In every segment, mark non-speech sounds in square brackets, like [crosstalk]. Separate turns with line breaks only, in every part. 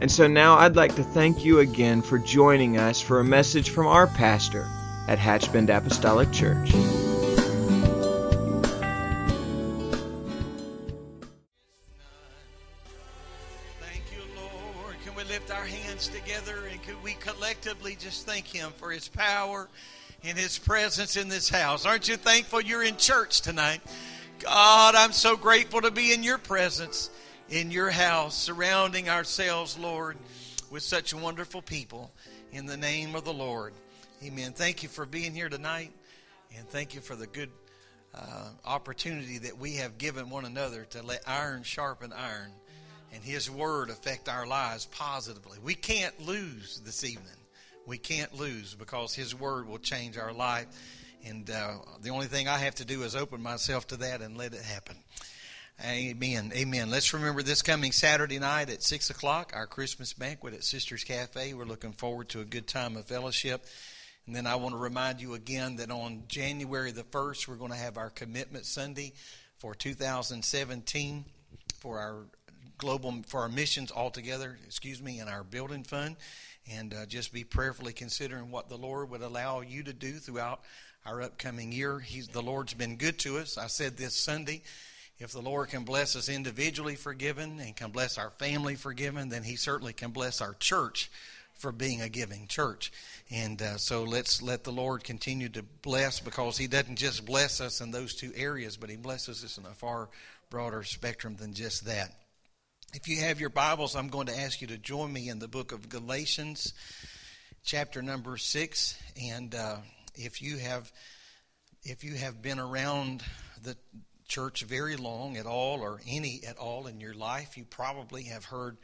And so now I'd like to thank you again for joining us for a message from our pastor at Hatchbend Apostolic Church.
Thank you, Lord. Can we lift our hands together and could we collectively just thank Him for His power and His presence in this house? Aren't you thankful you're in church tonight? God, I'm so grateful to be in your presence in your house, surrounding ourselves, Lord, with such wonderful people. In the name of the Lord. Amen. Thank you for being here tonight, and thank you for the good uh, opportunity that we have given one another to let iron sharpen iron and His Word affect our lives positively. We can't lose this evening. We can't lose because His Word will change our life. And uh, the only thing I have to do is open myself to that and let it happen. Amen. Amen. Let's remember this coming Saturday night at 6 o'clock, our Christmas banquet at Sisters Cafe. We're looking forward to a good time of fellowship. And then I want to remind you again that on January the 1st, we're going to have our Commitment Sunday for 2017 for our global, for our missions altogether, excuse me, and our building fund. And uh, just be prayerfully considering what the Lord would allow you to do throughout our upcoming year. He's, the Lord's been good to us. I said this Sunday if the Lord can bless us individually forgiven and can bless our family forgiven, then He certainly can bless our church for being a giving church. And uh, so let's let the Lord continue to bless because He doesn't just bless us in those two areas, but He blesses us in a far broader spectrum than just that. If you have your Bibles, I'm going to ask you to join me in the book of Galatians, chapter number six. And uh, if you have if you have been around the church very long at all or any at all in your life, you probably have heard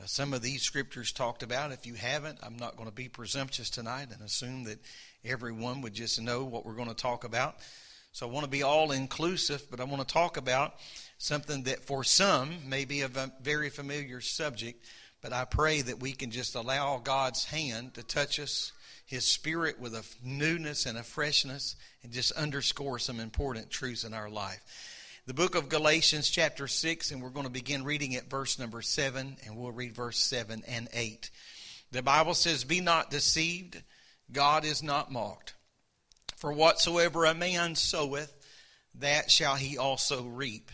uh, some of these scriptures talked about. If you haven't, I'm not going to be presumptuous tonight and assume that everyone would just know what we're going to talk about. So I want to be all inclusive, but I want to talk about something that for some may be a very familiar subject, but I pray that we can just allow God's hand to touch us his spirit with a newness and a freshness and just underscore some important truths in our life. The book of Galatians, chapter 6, and we're going to begin reading at verse number 7, and we'll read verse 7 and 8. The Bible says, Be not deceived, God is not mocked. For whatsoever a man soweth, that shall he also reap.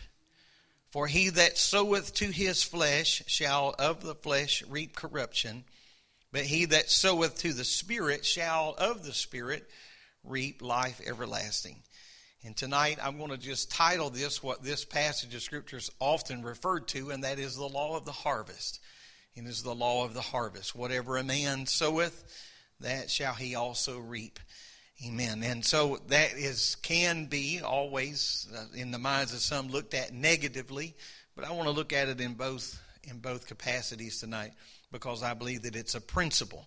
For he that soweth to his flesh shall of the flesh reap corruption but he that soweth to the Spirit shall of the Spirit reap life everlasting. And tonight I'm going to just title this what this passage of Scripture is often referred to, and that is the law of the harvest. It is the law of the harvest. Whatever a man soweth, that shall he also reap. Amen. And so that is can be always uh, in the minds of some looked at negatively, but I want to look at it in both in both capacities tonight because I believe that it's a principle.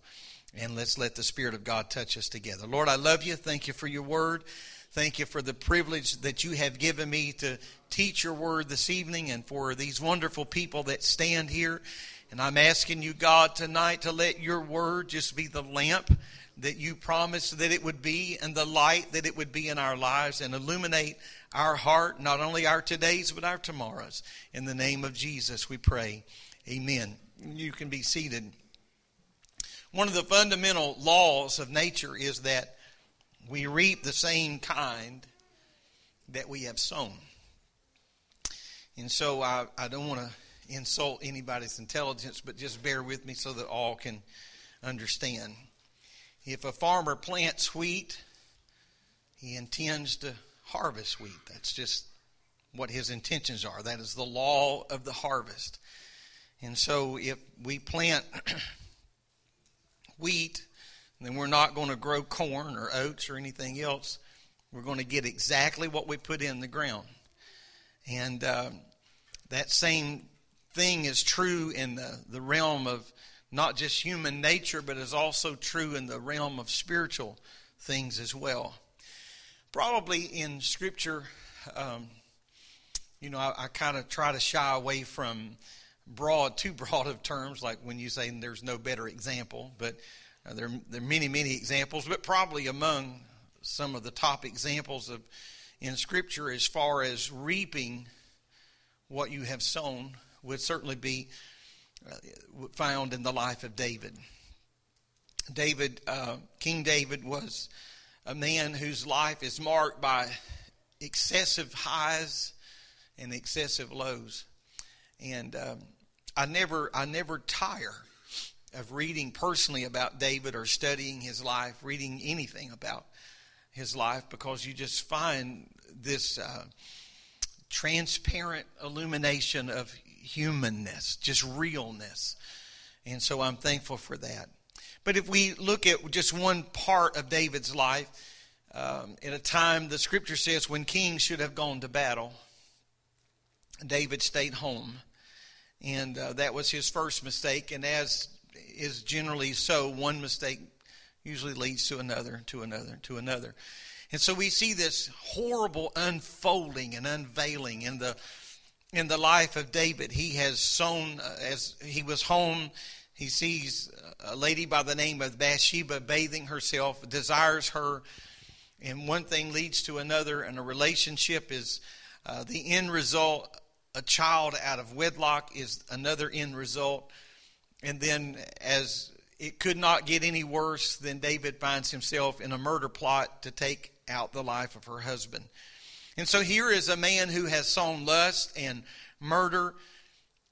And let's let the Spirit of God touch us together. Lord, I love you. Thank you for your word. Thank you for the privilege that you have given me to teach your word this evening and for these wonderful people that stand here. And I'm asking you, God, tonight to let your word just be the lamp that you promised that it would be and the light that it would be in our lives and illuminate our heart, not only our todays, but our tomorrows. In the name of Jesus, we pray. Amen. You can be seated. One of the fundamental laws of nature is that we reap the same kind that we have sown. And so I, I don't want to insult anybody's intelligence, but just bear with me so that all can understand. If a farmer plants wheat, he intends to harvest wheat. That's just what his intentions are. That is the law of the harvest. And so if we plant [clears throat] wheat, then we're not going to grow corn or oats or anything else. We're going to get exactly what we put in the ground. And uh, that same thing is true in the, the realm of not just human nature, but is also true in the realm of spiritual things as well. Probably in Scripture, um, you know, I, I kind of try to shy away from broad, too broad of terms, like when you say there's no better example, but uh, there, there are many, many examples, but probably among some of the top examples of in Scripture as far as reaping what you have sown would certainly be uh, found in the life of David. David, uh, King David, was a man whose life is marked by excessive highs and excessive lows, and um, I never, I never tire of reading personally about David or studying his life, reading anything about his life, because you just find this uh, transparent illumination of humanness, just realness. And so I'm thankful for that. But if we look at just one part of David's life, um, at a time the scripture says when kings should have gone to battle, David stayed home. And uh, that was his first mistake. And as is generally so, one mistake usually leads to another, to another, to another. And so we see this horrible unfolding and unveiling in the in the life of David. He has sown uh, as he was home. He sees a lady by the name of Bathsheba bathing herself, desires her, and one thing leads to another, and a relationship is uh, the end result. A child out of wedlock is another end result. And then, as it could not get any worse, then David finds himself in a murder plot to take out the life of her husband. And so here is a man who has sown lust and murder.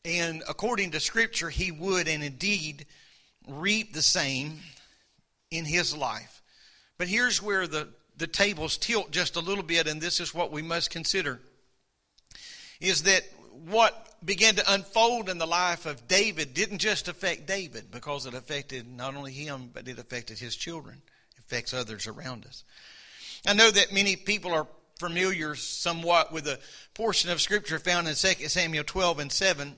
And according to Scripture, he would and indeed reap the same in his life. But here's where the, the tables tilt just a little bit, and this is what we must consider is that what began to unfold in the life of David didn't just affect David because it affected not only him, but it affected his children, it affects others around us. I know that many people are familiar somewhat with a portion of scripture found in 2 Samuel 12 and 7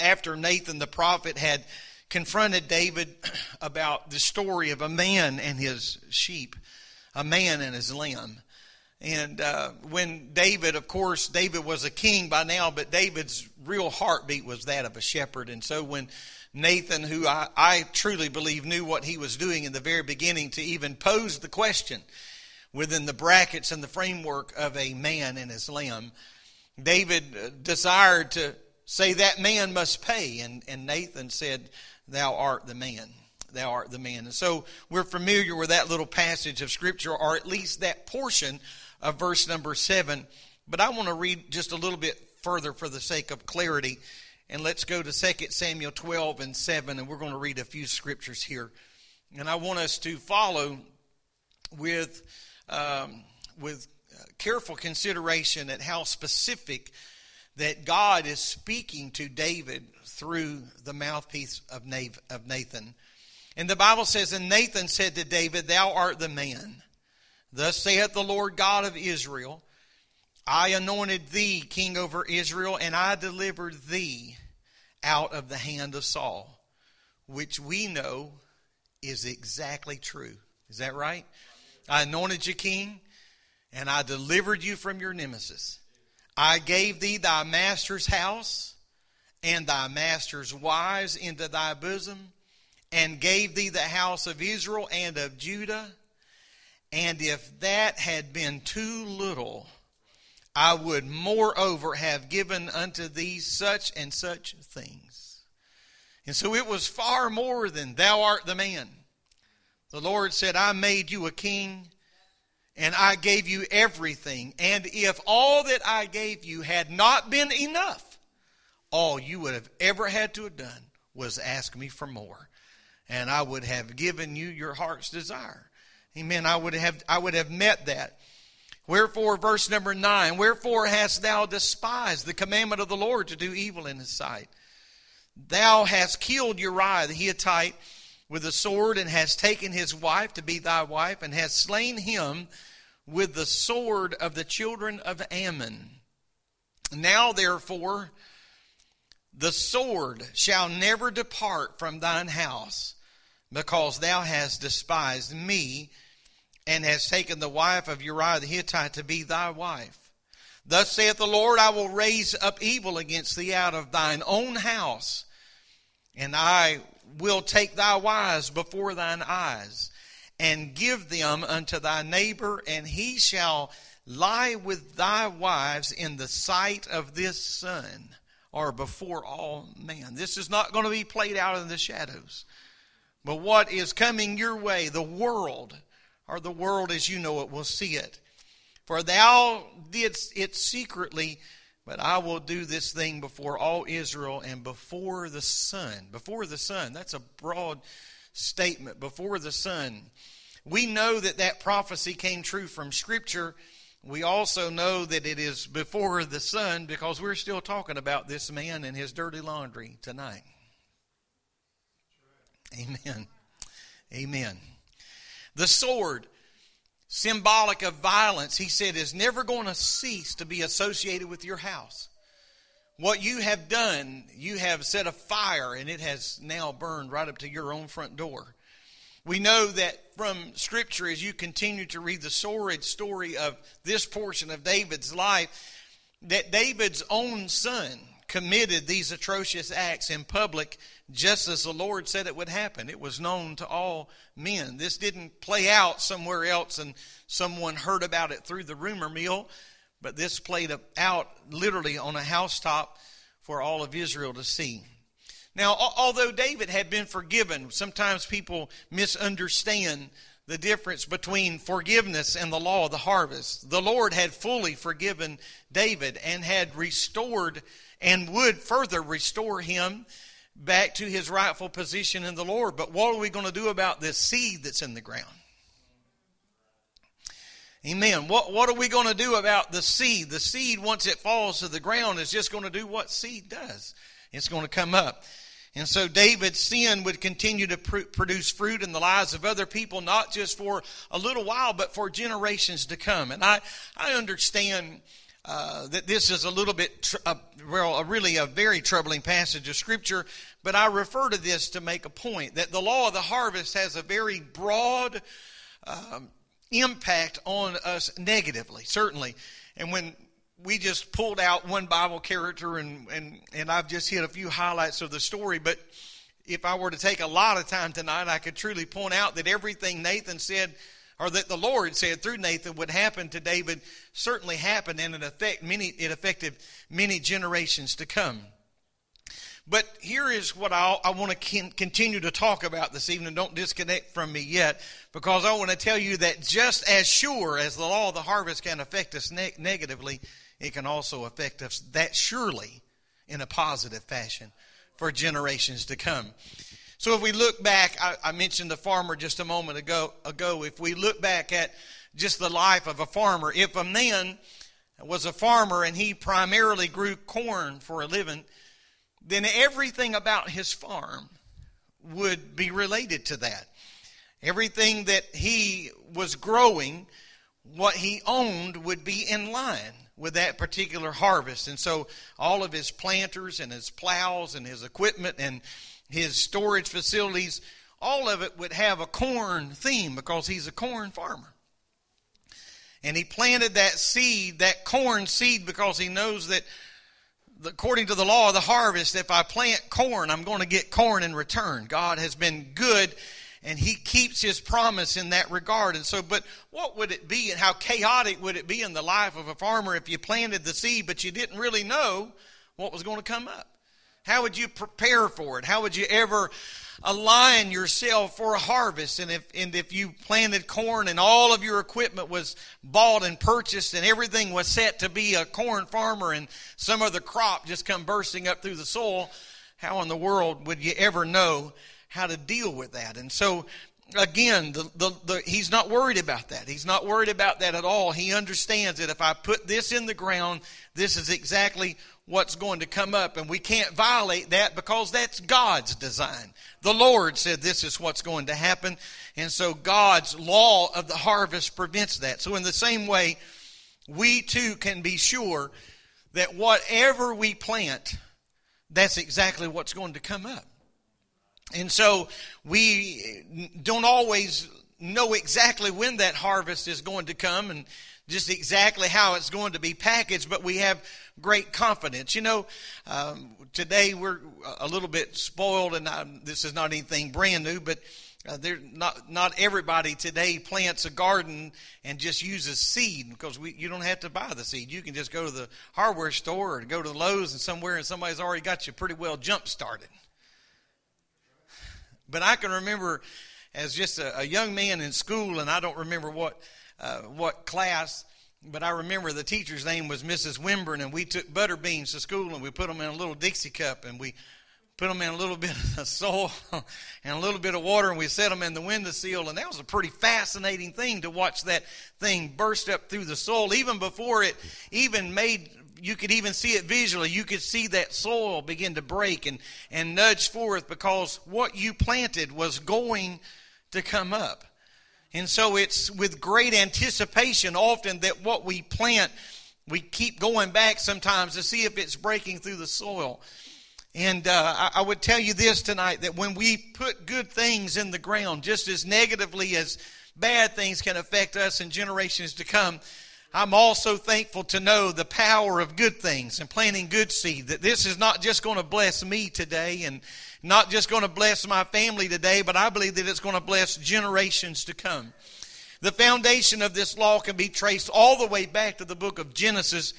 after Nathan the prophet had confronted David [clears throat] about the story of a man and his sheep, a man and his lamb. And uh, when David, of course, David was a king by now, but David's real heartbeat was that of a shepherd. And so when Nathan, who I, I truly believe knew what he was doing in the very beginning, to even pose the question, within the brackets and the framework of a man and his lamb. David uh, desired to say that man must pay, and, and Nathan said, Thou art the man. Thou art the man. And so we're familiar with that little passage of Scripture, or at least that portion of verse number seven. But I want to read just a little bit further for the sake of clarity. And let's go to 2 Samuel 12 and 7, and we're going to read a few scriptures here. And I want us to follow with um, with careful consideration at how specific that God is speaking to David through the mouthpiece of Nathan. And the Bible says, And Nathan said to David, Thou art the man. Thus saith the Lord God of Israel, I anointed thee king over Israel, and I delivered thee out of the hand of Saul, which we know is exactly true. Is that right? I anointed you king, and I delivered you from your nemesis. I gave thee thy master's house and thy master's wives into thy bosom, and gave thee the house of Israel and of Judah. And if that had been too little, I would moreover have given unto thee such and such things. And so it was far more than thou art the man. The Lord said, I made you a king and I gave you everything. And if all that I gave you had not been enough, all you would have ever had to have done was ask me for more. And I would have given you your heart's desire. Amen. I would have, I would have met that. Wherefore, verse number nine, wherefore hast thou despised the commandment of the Lord to do evil in his sight? Thou hast killed Uriah the Hittite with a sword and has taken his wife to be thy wife and has slain him with the sword of the children of Ammon. Now, therefore, The sword shall never depart from thine house, because thou hast despised me, and hast taken the wife of Uriah the Hittite to be thy wife. Thus saith the Lord, I will raise up evil against thee out of thine own house, and I will take thy wives before thine eyes, and give them unto thy neighbor, and he shall lie with thy wives in the sight of this sun, or before all men. This is not going to be played out in the shadows. But what is coming your way, the world, or the world as you know it, will see it. For thou didst it secretly, but I will do this thing before all Israel and before the sun. Before the sun. That's a broad statement. Before the sun. We know that that prophecy came true from Scripture. We also know that it is before the sun because we're still talking about this man and his dirty laundry tonight. Amen. Amen. The sword symbolic of violence, he said, is never going to cease to be associated with your house. What you have done, you have set a fire and it has now burned right up to your own front door. We know that from Scripture, as you continue to read the sordid story of this portion of David's life, that David's own son committed these atrocious acts in public just as the Lord said it would happen. It was known to all men. This didn't play out somewhere else and someone heard about it through the rumor mill, but this played out literally on a housetop for all of Israel to see. Now, although David had been forgiven, sometimes people misunderstand the difference between forgiveness and the law of the harvest. The Lord had fully forgiven David and had restored and would further restore him back to his rightful position in the Lord. But what are we going to do about this seed that's in the ground? Amen. What, what are we going to do about the seed? The seed, once it falls to the ground, is just going to do what seed does. It's going to come up. And so David's sin would continue to pr- produce fruit in the lives of other people, not just for a little while, but for generations to come. And I, I understand uh, that this is a little bit, tr- well, a really a very troubling passage of Scripture, but I refer to this to make a point that the law of the harvest has a very broad um, impact on us negatively, certainly. And when we just pulled out one Bible character and, and, and I've just hit a few highlights of the story, but if I were to take a lot of time tonight, I could truly point out that everything Nathan said or that the Lord said through Nathan would happen to David certainly happened and it affect many it affected many generations to come. But here is what I'll, i want to continue to talk about this evening. Don't disconnect from me yet, because I want to tell you that just as sure as the law of the harvest can affect us ne- negatively, it can also affect us that surely in a positive fashion for generations to come. So if we look back, I, I mentioned the farmer just a moment ago, ago. If we look back at just the life of a farmer, if a man was a farmer and he primarily grew corn for a living, then everything about his farm would be related to that. Everything that he was growing, what he owned would be in line with that particular harvest. And so all of his planters and his plows and his equipment and his storage facilities, all of it would have a corn theme because he's a corn farmer. And he planted that seed, that corn seed, because he knows that according to the law of the harvest, if I plant corn, I'm going to get corn in return. God has been good and he keeps his promise in that regard. And so, but what would it be and how chaotic would it be in the life of a farmer if you planted the seed but you didn't really know what was going to come up? How would you prepare for it? How would you ever align yourself for a harvest? And if, and if you planted corn and all of your equipment was bought and purchased and everything was set to be a corn farmer and some other crop just come bursting up through the soil, how in the world would you ever know how to deal with that? And so again, the, the, the, he's not worried about that. He's not worried about that at all. He understands that if I put this in the ground, this is exactly what's going to come up. And we can't violate that because that's God's design. The Lord said this is what's going to happen. And so God's law of the harvest prevents that. So, in the same way, we too can be sure that whatever we plant, that's exactly what's going to come up. And so we don't always know exactly when that harvest is going to come and just exactly how it's going to be packaged, but we have great confidence. You know, um, today we're a little bit spoiled, and I, this is not anything brand new, but uh, not not everybody today plants a garden and just uses seed because we you don't have to buy the seed. You can just go to the hardware store or go to the Lowe's and somewhere, and somebody's already got you pretty well jump started. But I can remember as just a, a young man in school, and I don't remember what uh, what class, but I remember the teacher's name was Mrs. Wimburn, and we took butter beans to school and we put them in a little Dixie cup and we put them in a little [laughs] bit of soil and a little bit of water, and we set them in the window windowsill. And that was a pretty fascinating thing to watch that thing burst up through the soil, even before it even made. You could even see it visually. You could see that soil begin to break and, and nudge forth because what you planted was going to come up. And so it's with great anticipation often that what we plant, we keep going back sometimes to see if it's breaking through the soil. And uh, I, I would tell you this tonight that when we put good things in the ground, just as negatively as bad things can affect us in generations to come, I'm also thankful to know the power of good things and planting good seed. That this is not just going to bless me today and not just going to bless my family today, but I believe that it's going to bless generations to come. The foundation of this law can be traced all the way back to the book of Genesis,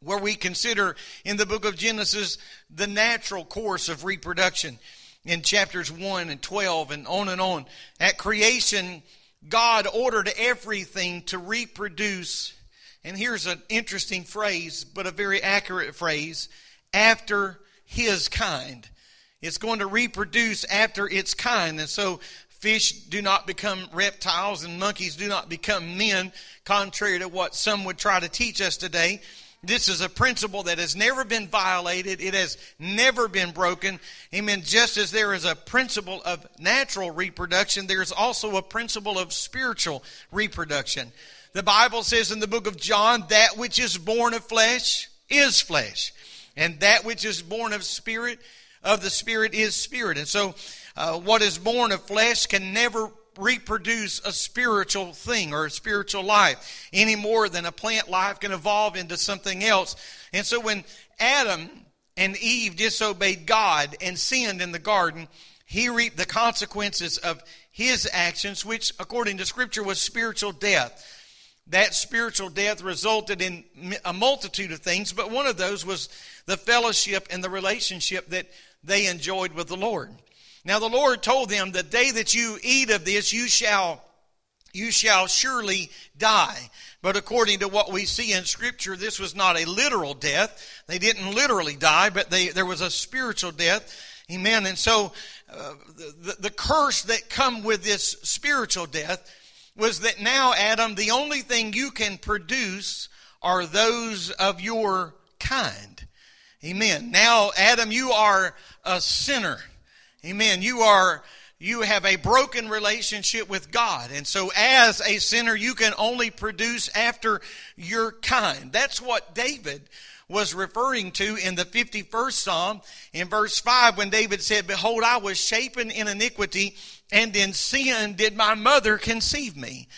where we consider in the book of Genesis the natural course of reproduction in chapters 1 and 12 and on and on. At creation, God ordered everything to reproduce, and here's an interesting phrase, but a very accurate phrase, after his kind. It's going to reproduce after its kind. And so fish do not become reptiles and monkeys do not become men, contrary to what some would try to teach us today. This is a principle that has never been violated. It has never been broken. Amen. Just as there is a principle of natural reproduction, there's also a principle of spiritual reproduction. The Bible says in the book of John, that which is born of flesh is flesh, and that which is born of spirit of the Spirit is spirit. And so, uh, what is born of flesh can never reproduce a spiritual thing or a spiritual life any more than a plant life can evolve into something else. And so, when Adam and Eve disobeyed God and sinned in the garden, he reaped the consequences of his actions, which, according to Scripture, was spiritual death. That spiritual death resulted in a multitude of things, but one of those was the fellowship and the relationship that they enjoyed with the Lord. Now the Lord told them, the day that you eat of this, you shall, you shall surely die. But according to what we see in scripture, this was not a literal death. They didn't literally die, but they, there was a spiritual death. Amen. And so, uh, the, the curse that come with this spiritual death was that now, Adam, the only thing you can produce are those of your kind. Amen. Now, Adam, you are a sinner. Amen. You are you have a broken relationship with God. And so as a sinner, you can only produce after your kind. That's what David was referring to in the 51st Psalm in verse 5 when David said, Behold, I was shapen in iniquity, and in sin did my mother conceive me.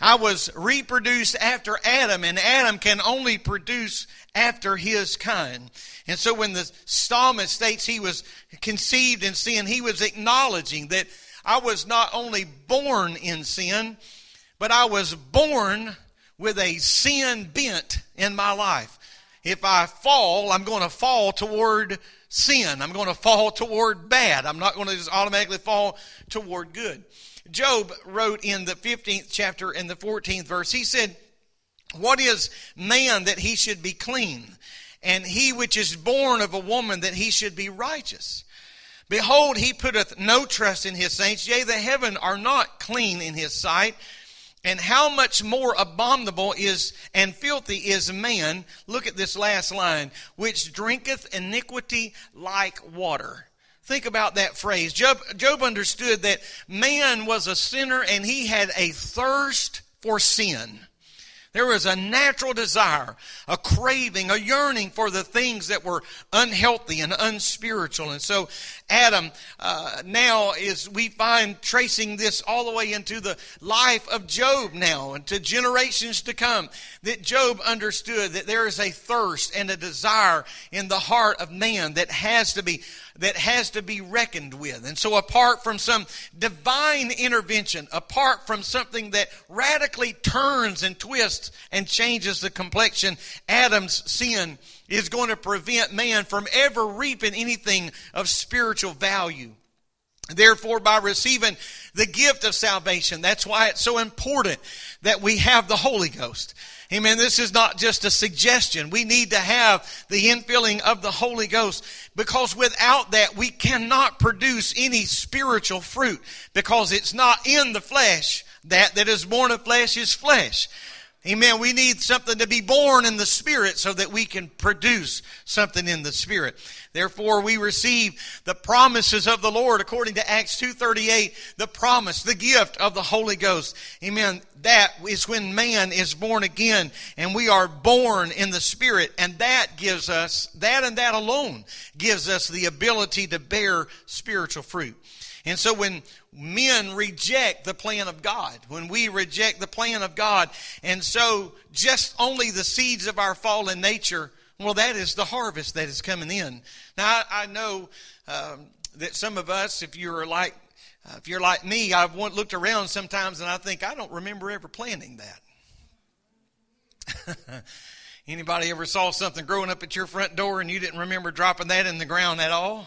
I was reproduced after Adam, and Adam can only produce after his kind. And so when the psalmist states he was conceived in sin, he was acknowledging that I was not only born in sin, but I was born with a sin bent in my life. If I fall, I'm going to fall toward sin. I'm going to fall toward bad. I'm not going to just automatically fall toward good. Job wrote in the 15th chapter in the 14th verse, he said, What is man that he should be clean? And he which is born of a woman that he should be righteous. Behold, he putteth no trust in his saints, yea, the heaven are not clean in his sight. And how much more abominable is and filthy is man, look at this last line, which drinketh iniquity like water. Think about that phrase. Job, Job understood that man was a sinner and he had a thirst for sin. There was a natural desire, a craving, a yearning for the things that were unhealthy and unspiritual. And so Adam uh, now is, we find tracing this all the way into the life of Job now and to generations to come, that Job understood that there is a thirst and a desire in the heart of man that has to be that has to be reckoned with. And so, apart from some divine intervention, apart from something that radically turns and twists and changes the complexion, Adam's sin is going to prevent man from ever reaping anything of spiritual value. Therefore, by receiving the gift of salvation, that's why it's so important that we have the Holy Ghost. Amen. This is not just a suggestion. We need to have the infilling of the Holy Ghost because without that we cannot produce any spiritual fruit because it's not in the flesh. That that is born of flesh is flesh. Amen. We need something to be born in the Spirit so that we can produce something in the Spirit. Therefore, we receive the promises of the Lord according to Acts 2.38, the promise, the gift of the Holy Ghost. Amen. That is when man is born again and we are born in the Spirit and that gives us, that and that alone gives us the ability to bear spiritual fruit. And so when men reject the plan of God, when we reject the plan of God, and so just only the seeds of our fallen nature, well, that is the harvest that is coming in. Now, I, I know um, that some of us, if you're like, uh, if you're like me, I've looked around sometimes and I think I don't remember ever planting that. [laughs] Anybody ever saw something growing up at your front door and you didn't remember dropping that in the ground at all?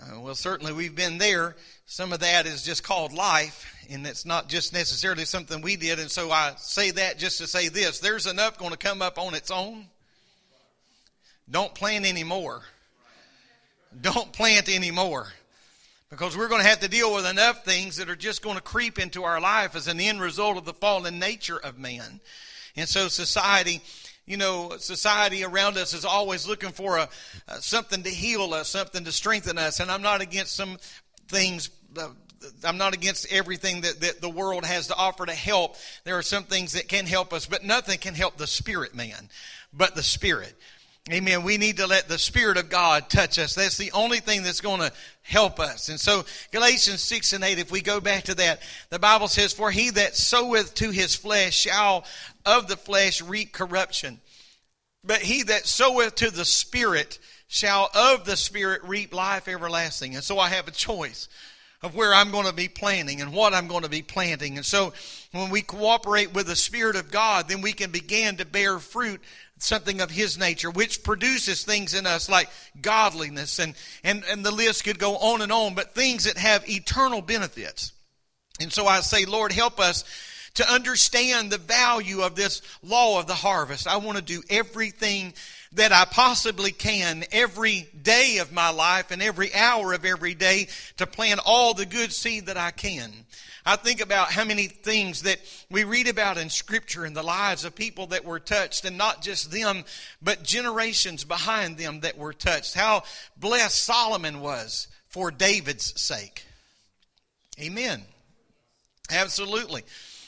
Uh, well, certainly we've been there. Some of that is just called life, and it's not just necessarily something we did. And so I say that just to say this there's enough going to come up on its own. Don't plant anymore. Don't plant anymore. Because we're going to have to deal with enough things that are just going to creep into our life as an end result of the fallen nature of man. And so society you know, society around us is always looking for a, something to heal us, something to strengthen us. And I'm not against some things. Uh, I'm not against everything that, that the world has to offer to help. There are some things that can help us, but nothing can help the spirit man, but the spirit. Amen. We need to let the Spirit of God touch us. That's the only thing that's going to help us. And so, Galatians 6 and 8, if we go back to that, the Bible says, For he that soweth to his flesh shall of the flesh reap corruption. But he that soweth to the Spirit shall of the Spirit reap life everlasting. And so I have a choice of where I'm going to be planting and what I'm going to be planting. And so when we cooperate with the Spirit of God, then we can begin to bear fruit something of his nature, which produces things in us like godliness, and, and, and the list could go on and on, but things that have eternal benefits. And so I say, Lord, help us to understand the value of this law of the harvest. I want to do everything that I possibly can every day of my life and every hour of every day to plant all the good seed that I can. I think about how many things that we read about in Scripture in the lives of people that were touched, and not just them, but generations behind them that were touched. How blessed Solomon was for David's sake. Amen. Absolutely.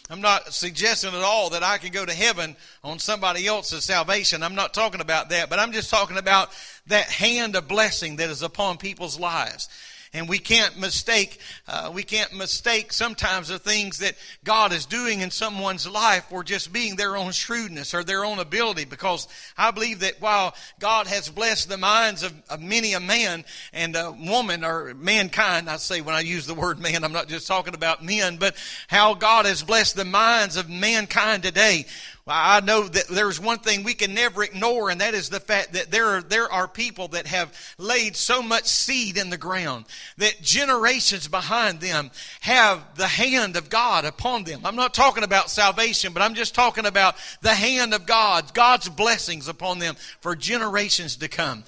I'm not suggesting at all that I can go to heaven on somebody else's salvation. I'm not talking about that, but I'm just talking about that hand of blessing that is upon people's lives and we can't mistake uh, we can't mistake sometimes the things that god is doing in someone's life for just being their own shrewdness or their own ability. Because i believe that while god has blessed the minds of, of many a man and a woman or mankind i say when i use the word man i'm not just talking about men but how god has blessed the minds of mankind today I know that there's one thing we can never ignore, and that is the fact that there are, there are people that have laid so much seed in the ground that generations behind them have the hand of God upon them. I'm not talking about salvation, but I'm just talking about the hand of God, God's blessings upon them for generations to come.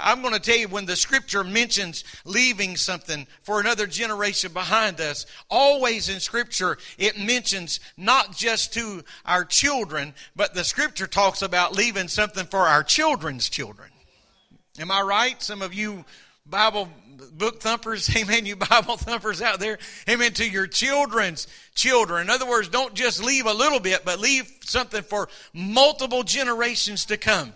I'm going to tell you when the scripture mentions leaving something for another generation behind us, always in scripture it mentions not just to our children, but the scripture talks about leaving something for our children's children. Am I right? Some of you Bible book thumpers, [laughs] amen, you Bible thumpers out there, amen, to your children's children. In other words, don't just leave a little bit, but leave something for multiple generations to come.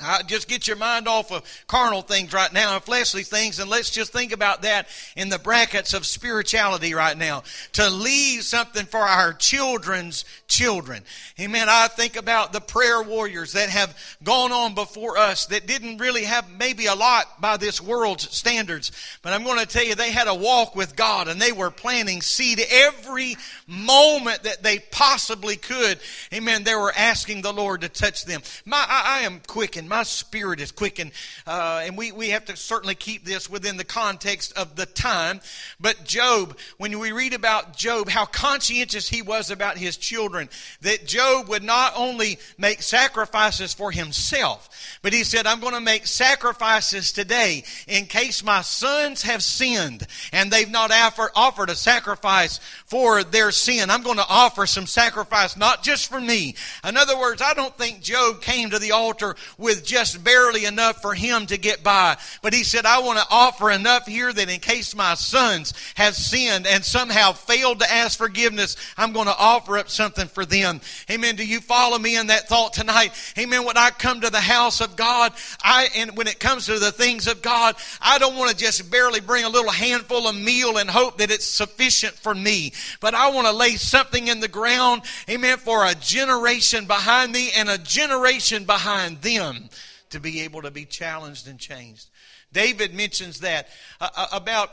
Uh, just get your mind off of carnal things right now and fleshly things, and let's just think about that in the brackets of spirituality right now. To leave something for our children's children. Amen. I think about the prayer warriors that have gone on before us that didn't really have maybe a lot by this world's standards, but I'm going to tell you they had a walk with God and they were planting seed every moment that they possibly could. Amen. They were asking the Lord to touch them. My, I, I am quickened. My spirit is quickened. Uh, and we, we have to certainly keep this within the context of the time. But Job, when we read about Job, how conscientious he was about his children, that Job would not only make sacrifices for himself, but he said, I'm going to make sacrifices today in case my sons have sinned and they've not offered a sacrifice for their sin. I'm going to offer some sacrifice, not just for me. In other words, I don't think Job came to the altar with just barely enough for him to get by. But he said, I want to offer enough here that in case my sons have sinned and somehow failed to ask forgiveness, I'm going to offer up something for them. Amen. Do you follow me in that thought tonight? Amen. When I come to the house of God, I, and when it comes to the things of God, I don't want to just barely bring a little handful of meal and hope that it's sufficient for me. But I want to lay something in the ground, amen, for a generation behind me and a generation behind them to be able to be challenged and changed. David mentions that uh, uh about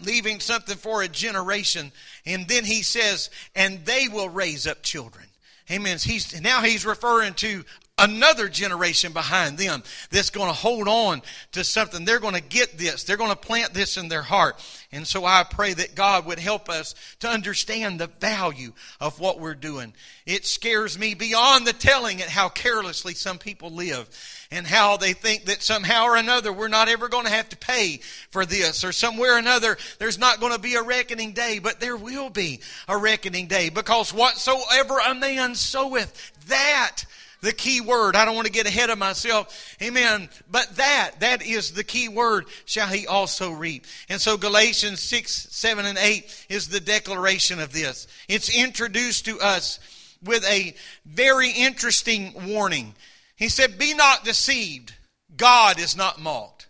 leaving something for a generation. And then he says, and they will raise up children. Amen. He's, now he's referring to another generation behind them that's going to hold on to something. They're going to get this. They're going to plant this in their heart. And so I pray that God would help us to understand the value of what we're doing. It scares me beyond the telling at how carelessly some people live and how they think that somehow or another we're not ever going to have to pay for this or somewhere or another there's not going to be a reckoning day, but there will be a reckoning day because whatsoever a man soweth, that the key word. I don't want to get ahead of myself. Amen. But that, that is the key word, shall he also reap. And so Galatians 6, 7, and 8 is the declaration of this. It's introduced to us with a very interesting warning. He said, Be not deceived. God is not mocked.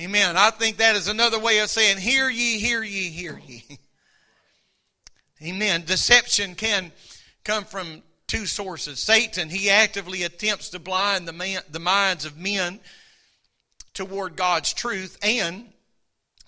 Amen. I think that is another way of saying, Hear ye, hear ye, hear ye. [laughs] Amen. Deception can come from two sources. Satan, he actively attempts to blind the, man, the minds of men toward God's truth and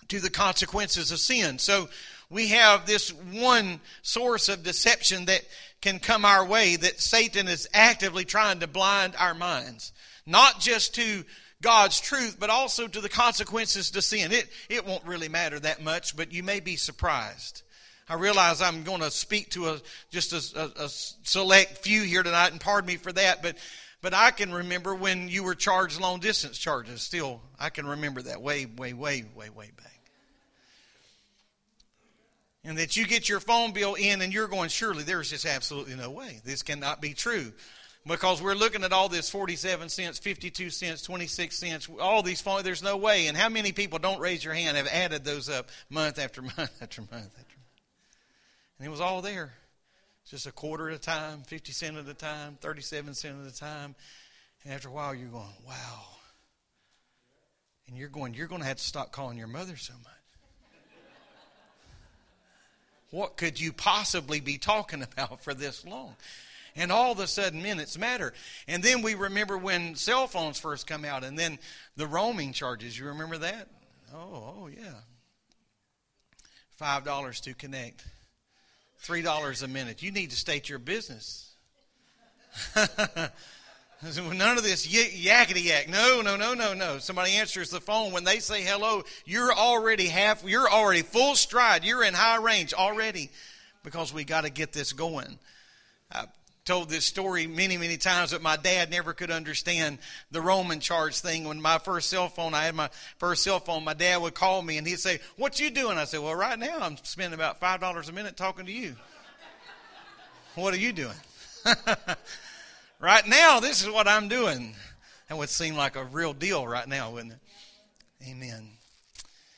to the consequences of sin. So we have this one source of deception that can come our way that Satan is actively trying to blind our minds, not just to God's truth, but also to the consequences to sin. It, it won't really matter that much, but you may be surprised. I realize I'm going to speak to a just a, a, a, select few here tonight, and pardon me for that. But but I can remember when you were charged long distance charges. Still, I can remember that way, way, way, way, way back. And that you get your phone bill in, and you're going, surely there's just absolutely no way this cannot be true because we're looking at all this 47 cents 52 cents 26 cents all these phones there's no way and how many people don't raise your hand have added those up month after [laughs] month after month after and it was all there. Just a quarter at a time, 50 cent at a time, 37 cent at a time. And after a while, you're going, wow. And you're going, you're going to have to stop calling your mother so much. what could you possibly be talking about for this long? And all of a sudden, minutes matter. And then we remember when cell phones first come out, and then the roaming charges. You remember that? Oh, oh yeah. Five dollars to connect. $3 a minute. You need to state your business. [laughs] None of this yakety yak. No, no, no, no, no. Somebody answers the phone when they say hello. You're already half. You're already full stride. You're in high range already, because we got to get this going. I told this story many, many times, but my dad never could understand the roaming charge thing. When my first cell phone, I had my first cell phone. My dad would call me and he'd say, "What you doing?" I said, "Well, right now I'm spending about five dollars a minute talking to you." [laughs] What are you doing? [laughs] right now, this is what I'm doing. That would seem like a real deal right now, wouldn't it? Amen.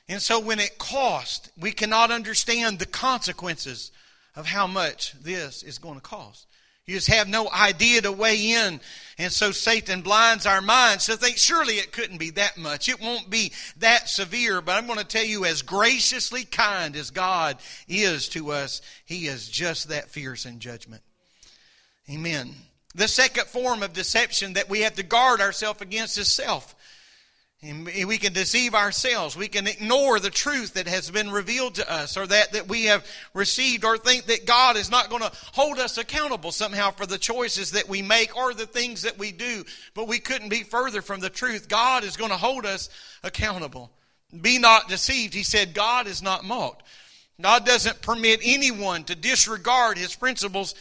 And so when it cost, we cannot understand the consequences of how much this is going to cost. You just have no idea to weigh in. And so Satan blinds our minds to think surely it couldn't be that much. It won't be that severe. But I'm going to tell you, as graciously kind as God is to us, He is just that fierce in judgment. Amen. The second form of deception that we have to guard ourselves against is self. And we can deceive ourselves. We can ignore the truth that has been revealed to us or that, that we have received or think that God is not going to hold us accountable somehow for the choices that we make or the things that we do. But we couldn't be further from the truth. God is going to hold us accountable. Be not deceived. He said, God is not mocked. God doesn't permit anyone to disregard his principles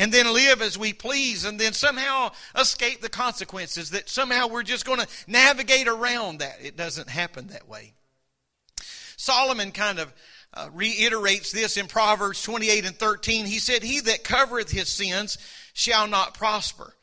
and then live as we please and then somehow escape the consequences, that somehow we're just going to navigate around that. It doesn't happen that way. Solomon kind of uh, reiterates this in Proverbs 28 and 13. He said, He that covereth his sins shall not prosper,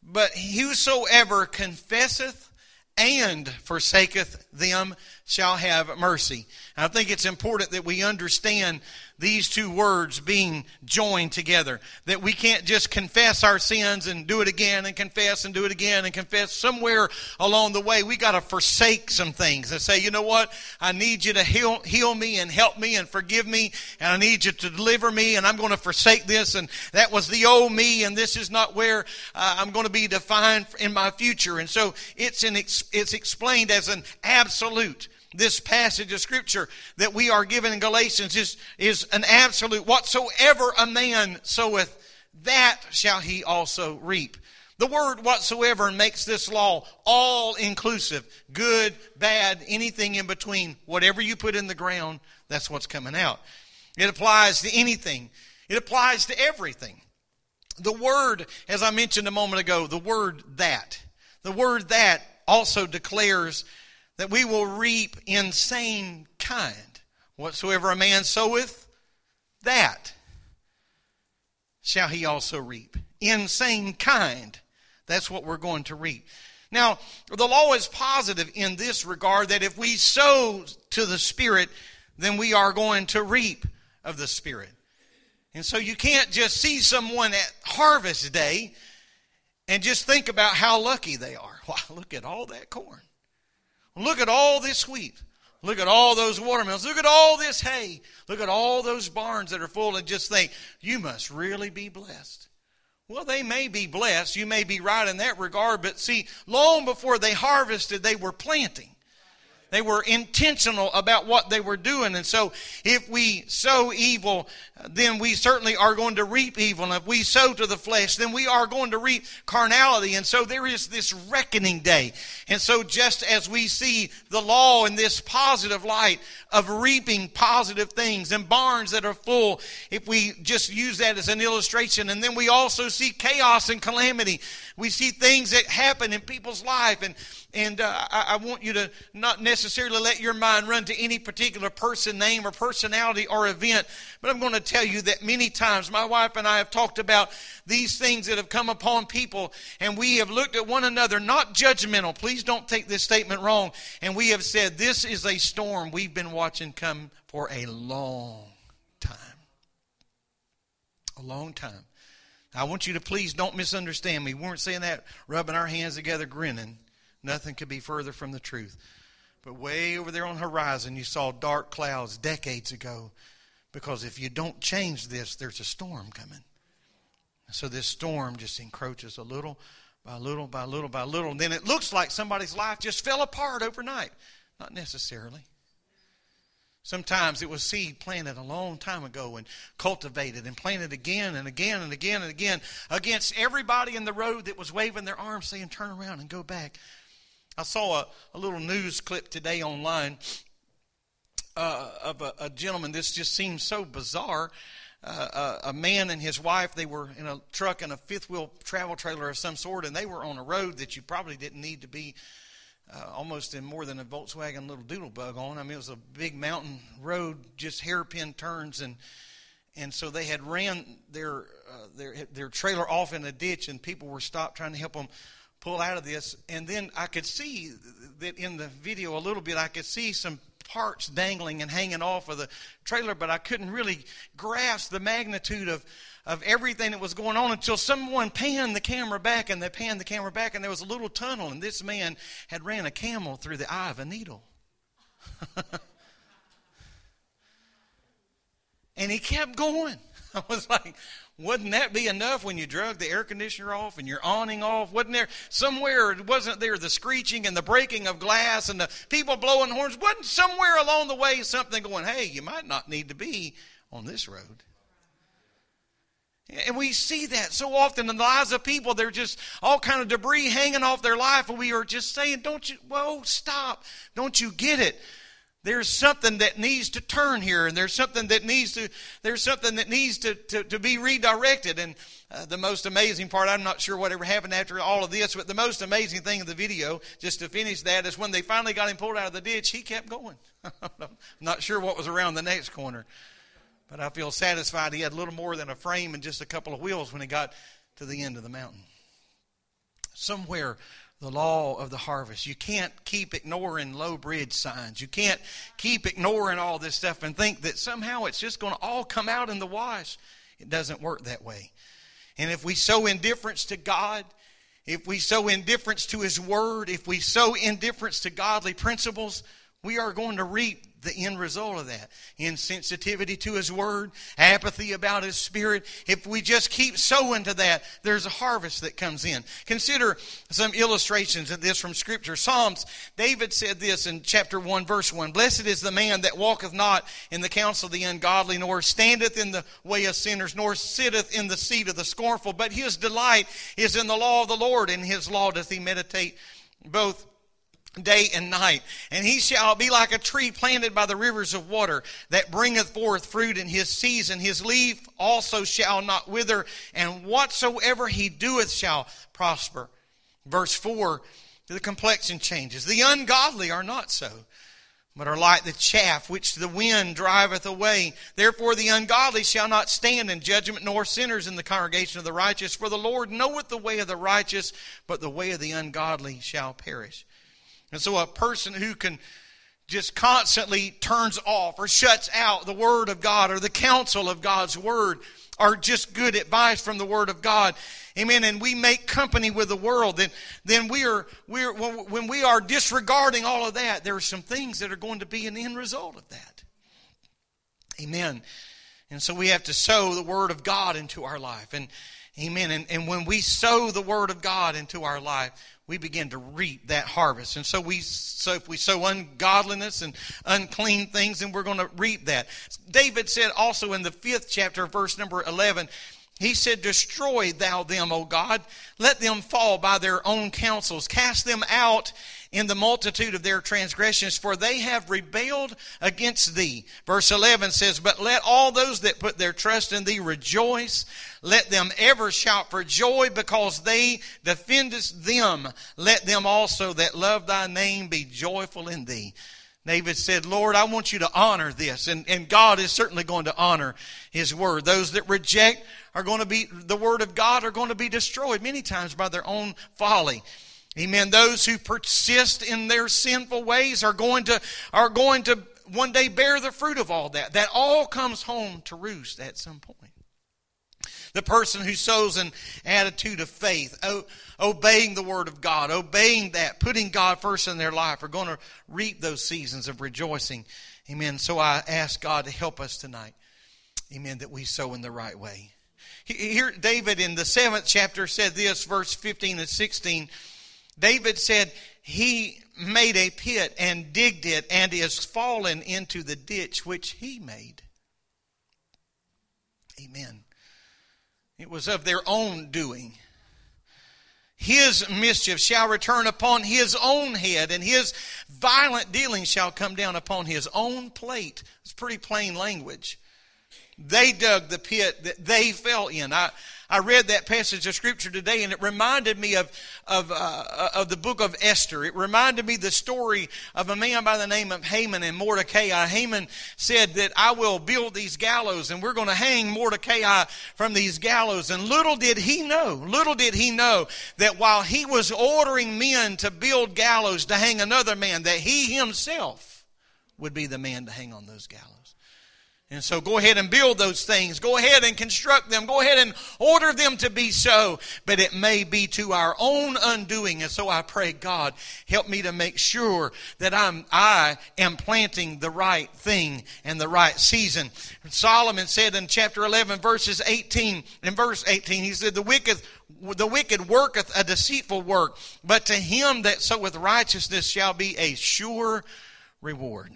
but whosoever confesseth and forsaketh them shall have mercy. I think it's important that we understand these two words being joined together. That we can't just confess our sins and do it again and confess and do it again and confess. Somewhere along the way, we got to forsake some things and say, you know what? I need you to heal, heal me and help me and forgive me, and I need you to deliver me, and I'm going to forsake this. And that was the old me, and this is not where uh, I'm going to be defined in my future. And so it's, an, it's explained as an absolute this passage of scripture that we are given in Galatians is, is an absolute whatsoever a man soweth, that shall he also reap. The word whatsoever makes this law all inclusive good, bad, anything in between. Whatever you put in the ground, that's what's coming out. It applies to anything, it applies to everything. The word, as I mentioned a moment ago, the word that, the word that also declares that we will reap in same kind. Whatsoever a man soweth, that shall he also reap. In same kind. That's what we're going to reap. Now, the law is positive in this regard that if we sow to the Spirit, then we are going to reap of the Spirit. And so you can't just see someone at harvest day and just think about how lucky they are. [laughs] Wow, look at all that corn. Look at all this wheat. Look at all those watermelons. Look at all this hay. Look at all those barns that are full and just think, you must really be blessed. Well, they may be blessed. You may be right in that regard, but see, long before they harvested, they were planting. They were intentional about what they were doing. And so if we sow evil, then we certainly are going to reap evil. And if we sow to the flesh, then we are going to reap carnality. And so there is this reckoning day. And so just as we see the law in this positive light of reaping positive things and barns that are full, if we just use that as an illustration, and then we also see chaos and calamity. We see things that happen in people's life and and uh, I, I, want you to not necessarily let your mind run to any particular person, name, or personality or event. But I'm going to tell you that many times my wife and I have talked about these things that have come upon people, and we have looked at one another, not judgmental. Please don't take this statement wrong. And we have said, This is a storm we've been watching come for a long time. A long time. I want you to please don't misunderstand me. We weren't saying that rubbing our hands together, grinning. Nothing could be further from the truth. But way over there on the horizon, you saw dark clouds decades ago. Because if you don't change this, there's a storm coming. So this storm just encroaches a little by little by little by little. And then it looks like somebody's life just fell apart overnight. Not necessarily. Sometimes it was seed planted a long time ago and cultivated and planted again and again and again and again against everybody in the road that was waving their arms saying, Turn around and go back. I saw a, a little news clip today online uh, of a, a, gentleman. This just seems so bizarre. Uh, a, a, man and his wife, they were in a truck and a fifth wheel travel trailer of some sort, and they were on a road that you probably didn't need to be uh, almost in more than a Volkswagen little doodlebug on. I mean, it was a big mountain road, just hairpin turns, and and so they had ran their uh, their their trailer off in a ditch, and people were stopped trying to help them pull out of this. And then I could see that in the video a little bit I could see some parts dangling and hanging off of the trailer, but I couldn't really grasp the magnitude of, of everything that was going on until someone panned the camera back and they panned the camera back and there was a little tunnel and this man had ran a camel through the eye of a needle. [laughs] and he kept going. [laughs] I was like, wouldn't that be enough when you drug the air conditioner off and your awning off? Wasn't there somewhere, wasn't there the screeching and the breaking of glass and the people blowing horns? Wasn't somewhere along the way something going, hey, you might not need to be on this road? And we see that so often in the lives of people. They're just all kind of debris hanging off their life, and we are just saying, "Don't you? Whoa, stop! Don't you get it? There's something that needs to turn here, and there's something that needs to there's something that needs to to, to be redirected." And uh, the most amazing part, I'm not sure whatever happened after all of this, but the most amazing thing in the video, just to finish that, is when they finally got him pulled out of the ditch, he kept going. [laughs] I'm not sure what was around the next corner. But I feel satisfied he had little more than a frame and just a couple of wheels when he got to the end of the mountain. Somewhere, the law of the harvest. You can't keep ignoring low bridge signs. You can't keep ignoring all this stuff and think that somehow it's just going to all come out in the wash. It doesn't work that way. And if we sow indifference to God, if we sow indifference to His Word, if we sow indifference to godly principles, we are going to reap the end result of that. Insensitivity to His Word, apathy about His Spirit. If we just keep sowing to that, there's a harvest that comes in. Consider some illustrations of this from Scripture. Psalms, David said this in chapter 1, verse 1 Blessed is the man that walketh not in the counsel of the ungodly, nor standeth in the way of sinners, nor sitteth in the seat of the scornful, but his delight is in the law of the Lord, and his law doth he meditate both day and night. And he shall be like a tree planted by the rivers of water that bringeth forth fruit in his season. His leaf also shall not wither, and whatsoever he doeth shall prosper. Verse 4, the complexion changes. The ungodly are not so, but are like the chaff which the wind driveth away. Therefore the ungodly shall not stand in judgment, nor sinners in the congregation of the righteous. For the Lord knoweth the way of the righteous, but the way of the ungodly shall perish. And so a person who can just constantly turns off or shuts out the Word of God or the counsel of God's Word or just good advice from the Word of God. Amen. And we make company with the world. Then, then we are, we are, when we are disregarding all of that, there are some things that are going to be an end result of that. Amen. And so we have to sow the Word of God into our life. And, amen. And, and when we sow the Word of God into our life, we begin to reap that harvest. And so we so if we sow ungodliness and unclean things, then we're going to reap that. David said also in the fifth chapter, verse number eleven, he said, Destroy thou them, O God. Let them fall by their own counsels. Cast them out in the multitude of their transgressions, for they have rebelled against thee. Verse 11 says, But let all those that put their trust in thee rejoice. Let them ever shout for joy because they defendest them. Let them also that love thy name be joyful in thee. David said, Lord, I want you to honor this. And, and God is certainly going to honor his word. Those that reject are going to be, the word of God are going to be destroyed many times by their own folly. Amen. Those who persist in their sinful ways are going to, are going to one day bear the fruit of all that. That all comes home to roost at some point. The person who sows an attitude of faith, obeying the word of God, obeying that, putting God first in their life, are going to reap those seasons of rejoicing. Amen. So I ask God to help us tonight. Amen. That we sow in the right way. Here, David in the seventh chapter said this, verse 15 and 16. David said, He made a pit and digged it and is fallen into the ditch which he made. Amen. It was of their own doing. His mischief shall return upon his own head, and his violent dealing shall come down upon his own plate. It's pretty plain language. They dug the pit that they fell in. I, I read that passage of scripture today, and it reminded me of of uh, of the book of Esther. It reminded me the story of a man by the name of Haman and Mordecai. Haman said that I will build these gallows, and we're going to hang Mordecai from these gallows. And little did he know, little did he know that while he was ordering men to build gallows to hang another man, that he himself would be the man to hang on those gallows. And so go ahead and build those things. Go ahead and construct them. Go ahead and order them to be so. But it may be to our own undoing. And so I pray, God, help me to make sure that I'm, I am planting the right thing in the right season. Solomon said in chapter 11 verses 18, in verse 18, he said, the wicked the wicked worketh a deceitful work, but to him that soweth righteousness shall be a sure reward.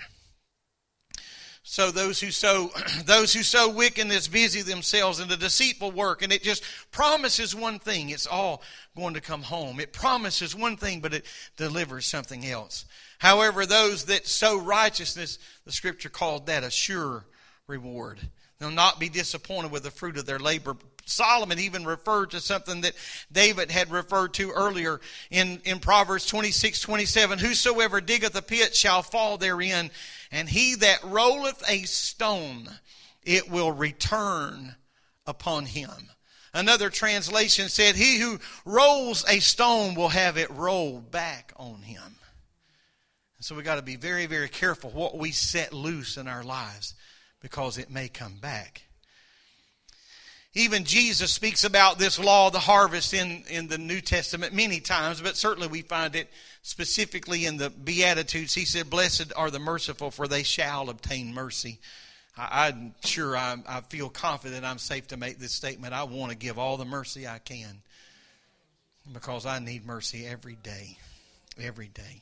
So those who sow [clears throat] those who sow wickedness busy themselves in the deceitful work, and it just promises one thing: it's all going to come home. It promises one thing, but it delivers something else. However, those that sow righteousness, the Scripture called that a sure reward. They'll not be disappointed with the fruit of their labor. Solomon even referred to something that David had referred to earlier in, in Proverbs 26, 27. Whosoever diggeth a pit shall fall therein, and he that rolleth a stone, it will return upon him. Another translation said, He who rolls a stone will have it rolled back on him. so we got to be very, very careful what we set loose in our lives because it may come back. Even Jesus speaks about this law of the harvest in, in the New Testament many times, but certainly we find it specifically in the Beatitudes. He said, Blessed are the merciful, for they shall obtain mercy. I, am sure I, I feel confident I'm safe to make this statement. I want to give all the mercy I can because I need mercy every day. Every day.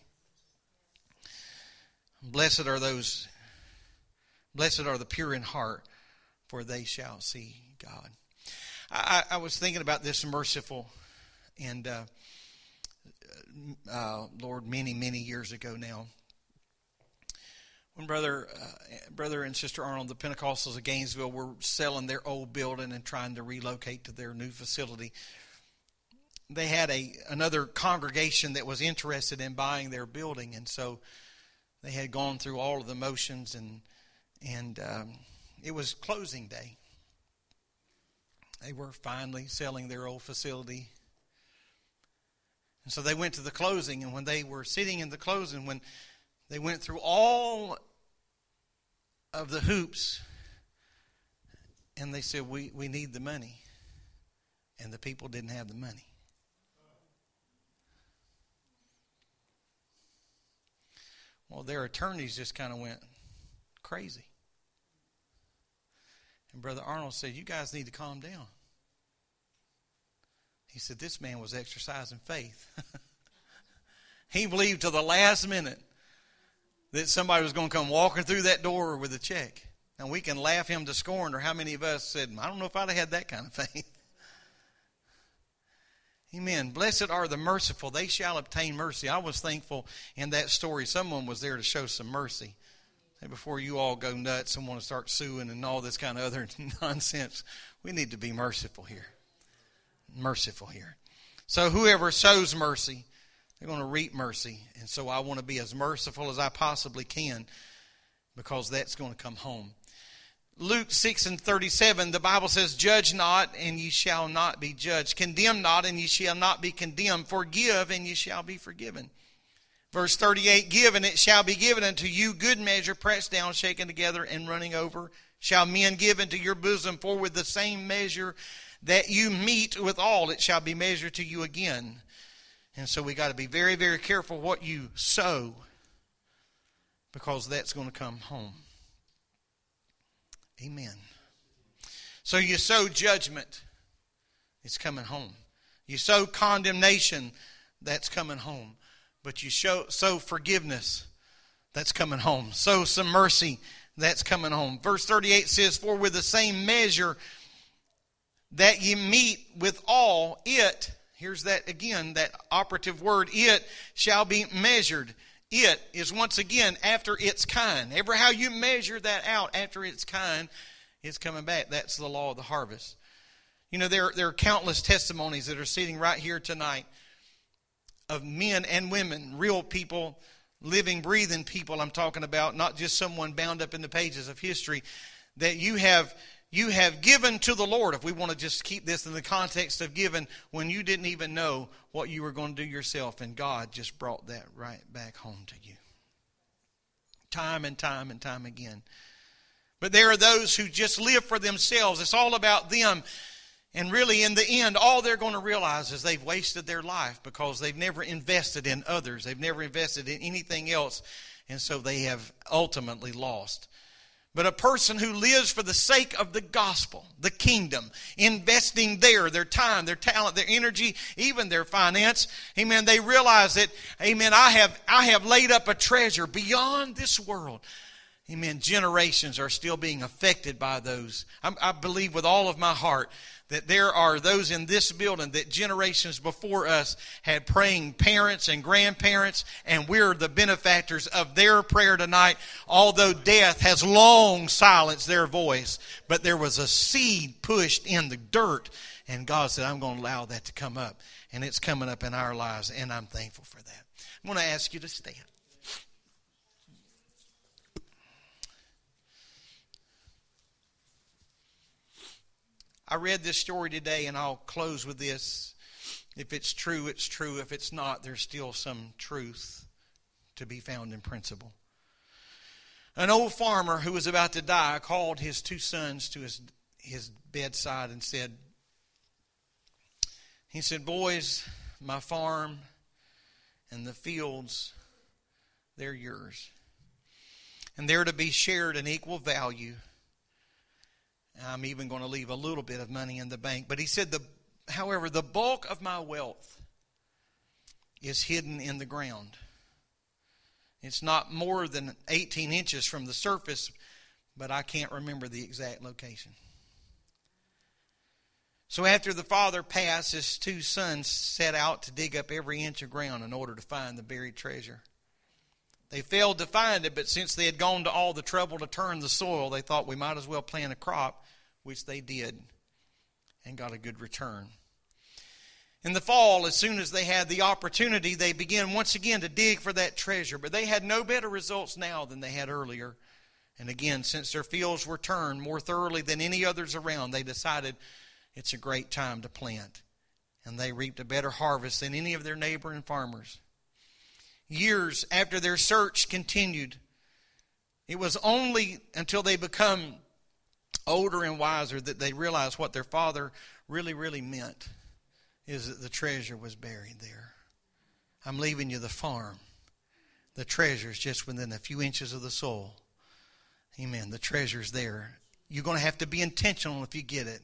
Blessed are those, blessed are the pure in heart, for they shall see God. I, I was thinking about this merciful, and uh, uh, Lord, many many years ago now, when brother uh, brother and sister Arnold, the Pentecostals of Gainesville, were selling their old building and trying to relocate to their new facility. They had a another congregation that was interested in buying their building, and so they had gone through all of the motions, and and um, it was closing day. They were finally selling their old facility. And so they went to the closing, and when they were sitting in the closing, when they went through all of the hoops, and they said, We, we need the money. And the people didn't have the money. Well, their attorneys just kind of went crazy. And Brother Arnold said, You guys need to calm down. He said, This man was exercising faith. [laughs] he believed to the last minute that somebody was going to come walking through that door with a check. And we can laugh him to scorn, or how many of us said, I don't know if I'd have had that kind of faith. [laughs] Amen. Blessed are the merciful, they shall obtain mercy. I was thankful in that story. Someone was there to show some mercy And before you all go nuts and want to start suing and all this kind of other [laughs] nonsense, we need to be merciful here. Merciful here. So whoever sows mercy, they're going to reap mercy. And so I want to be as merciful as I possibly can because that's going to come home. Luke 6 and 37, the Bible says, Judge not, and ye shall not be judged. Condemn not, and ye shall not be condemned. Forgive, and ye shall be forgiven. Verse 38 Give, and it shall be given unto you good measure, pressed down, shaken together, and running over. Shall men give into your bosom, for with the same measure that you meet with all, it shall be measured to you again. And so we got to be very, very careful what you sow, because that's going to come home. Amen. So you sow judgment, it's coming home. You sow condemnation, that's coming home but you show sow forgiveness that's coming home sow some mercy that's coming home verse 38 says for with the same measure that ye meet with all it here's that again that operative word it shall be measured. It is once again after its kind. Ever how you measure that out after its kind it's coming back. That's the law of the harvest. You know, there, there are countless testimonies that are sitting right here tonight of men and women, real people, living, breathing people I'm talking about, not just someone bound up in the pages of history, that you have you have given to the Lord. If we want to just keep this in the context of giving when you didn't even know what you were going to do yourself, and God just brought that right back home to you. Time and time and time again. But there are those who just live for themselves. It's all about them. And really, in the end, all they're going to realize is they've wasted their life because they've never invested in others. They've never invested in anything else. And so they have ultimately lost. But a person who lives for the sake of the gospel, the kingdom, investing there, their time, their talent, their energy, even their finance, amen, they realize that, amen, I have, I have laid up a treasure beyond this world. Amen. Generations are still being affected by those. I, I believe with all of my heart that there are those in this building that generations before us had praying parents and grandparents, and we're the benefactors of their prayer tonight, although death has long silenced their voice. But there was a seed pushed in the dirt, and God said, I'm going to allow that to come up. And it's coming up in our lives, and I'm thankful for that. I'm going to ask you to stand. I read this story today, and I'll close with this. If it's true, it's true. If it's not, there's still some truth to be found in principle. An old farmer who was about to die called his two sons to his, his bedside and said, He said, Boys, my farm and the fields, they're yours. And they're to be shared in equal value I'm even going to leave a little bit of money in the bank. But he said, the, however, the bulk of my wealth is hidden in the ground. It's not more than 18 inches from the surface, but I can't remember the exact location. So after the father passed, his two sons set out to dig up every inch of ground in order to find the buried treasure. They failed to find it, but since they had gone to all the trouble to turn the soil, they thought we might as well plant a crop, which they did and got a good return. In the fall, as soon as they had the opportunity, they began once again to dig for that treasure, but they had no better results now than they had earlier. And again, since their fields were turned more thoroughly than any others around, they decided it's a great time to plant. And they reaped a better harvest than any of their neighboring farmers years after their search continued. It was only until they become older and wiser that they realized what their father really, really meant is that the treasure was buried there. I'm leaving you the farm. The treasure's just within a few inches of the soil. Amen. The treasure's there. You're going to have to be intentional if you get it.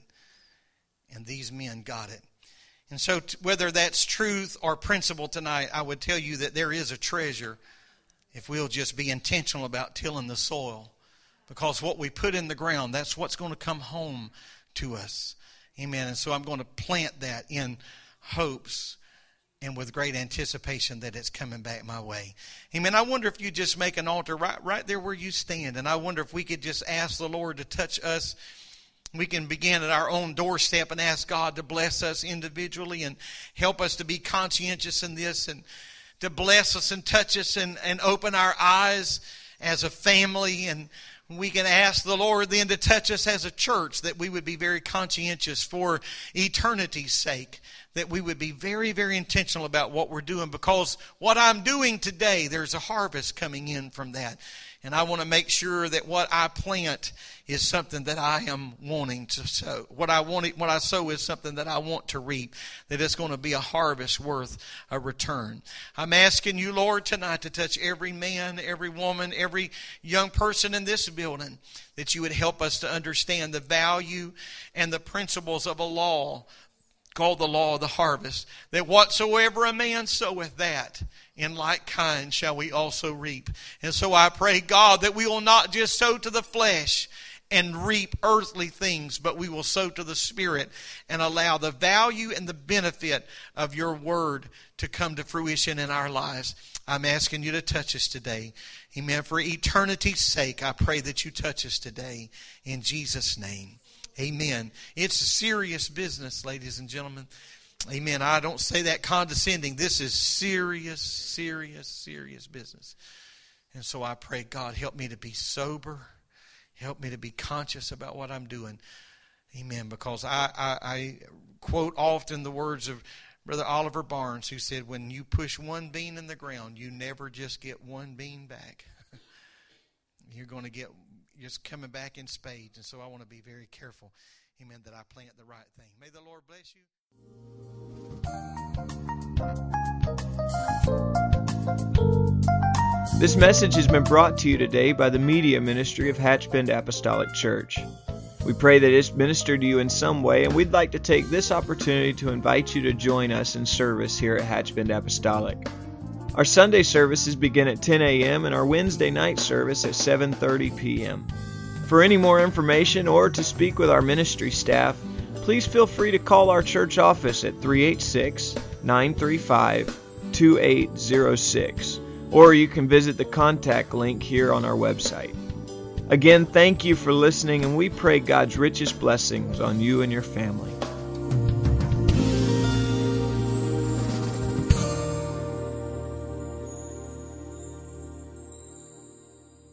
And these men got it. And so, t- whether that's truth or principle tonight, I would tell you that there is a treasure if we'll just be intentional about tilling the soil. Because what we put in the ground, that's what's going to come home to us. Amen. And so I'm going to plant that in hopes and with great anticipation that it's coming back my way. Amen. I wonder if you just make an altar right right there where you stand, and I wonder if we could just ask the Lord to touch us we can begin at our own doorstep and ask God to bless us individually and help us to be conscientious in this and to bless us and touch us and, and open our eyes as a family. And we can ask the Lord then to touch us as a church that we would be very conscientious for eternity's sake, that we would be very, very intentional about what we're doing because what I'm doing today, there's a harvest coming in from that. And I want to make sure that what I plant is something that I am wanting to sow. What I want, what I sow is something that I want to reap. That it's going to be a harvest worth a return. I'm asking you, Lord, tonight to touch every man, every woman, every young person in this building. That you would help us to understand the value and the principles of a law called the law of the harvest. That whatsoever a man soweth, that in like kind shall we also reap. And so I pray, God, that we will not just sow to the flesh and reap earthly things, but we will sow to the Spirit and allow the value and the benefit of your word to come to fruition in our lives. I'm asking you to touch us today. Amen. For eternity's sake, I pray that you touch us today. In Jesus' name, Amen. It's serious business, ladies and gentlemen. Amen. I don't say that condescending. This is serious, serious, serious business. And so I pray, God, help me to be sober. Help me to be conscious about what I'm doing. Amen. Because I, I, I quote often the words of Brother Oliver Barnes, who said, When you push one bean in the ground, you never just get one bean back. [laughs] You're going to get just coming back in spades. And so I want to be very careful, amen, that I plant the right thing. May the Lord bless you.
This message has been brought to you today by the Media Ministry of Hatchbend Apostolic Church. We pray that it's ministered to you in some way, and we'd like to take this opportunity to invite you to join us in service here at Hatchbend Apostolic. Our Sunday services begin at 10 a.m. and our Wednesday night service at 7:30 p.m. For any more information or to speak with our ministry staff, please feel free to call our church office at 386 935 2806, or you can visit the contact link here on our website. Again, thank you for listening, and we pray God's richest blessings on you and your family.